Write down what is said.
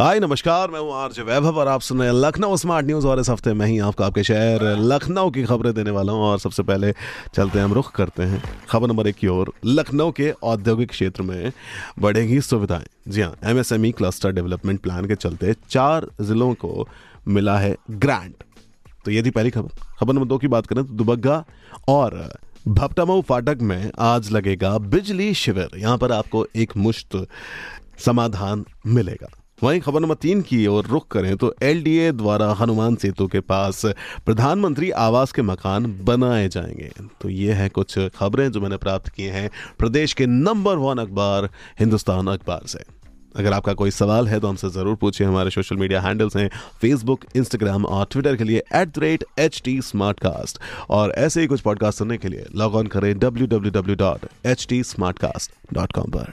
हाय, नमस्कार, मैं हूँ आरजे वैभव और आप सुन रहे हैं लखनऊ स्मार्ट न्यूज़ और इस हफ़्ते में ही आपको, आपके शहर लखनऊ की खबरें देने वाला हूँ। और सबसे पहले चलते हैं, हम रुख करते हैं। खबर नंबर एक की ओर, लखनऊ के औद्योगिक क्षेत्र में बढ़ेगी सुविधाएँ। जी हाँ एमएसएमई क्लस्टर डेवलपमेंट प्लान के चलते चार जिलों को मिला है ग्रांट तो ये थी पहली खबर। खबर नंबर दो की बात करें तो दुबग्गा और भपटामऊ फाटक में आज लगेगा बिजली शिविर। यहाँ पर आपको एक मुश्त समाधान मिलेगा। वहीं खबर नंबर तीन की ओर रुख करें तो एलडीए द्वारा हनुमान सेतु के पास प्रधानमंत्री आवास के मकान बनाए जाएँगे। तो ये है कुछ खबरें जो मैंने प्राप्त की हैं प्रदेश के नंबर वन अखबार हिंदुस्तान अखबार से। अगर आपका कोई सवाल है तो हमसे ज़रूर पूछिए। हमारे सोशल मीडिया हैंडल्स हैं फेसबुक, इंस्टाग्राम और ट्विटर के लिए at the rate H T smart cast और ऐसे ही कुछ पॉडकास्ट सुनने के लिए लॉग ऑन करें W W W dot H T smart cast dot com पर।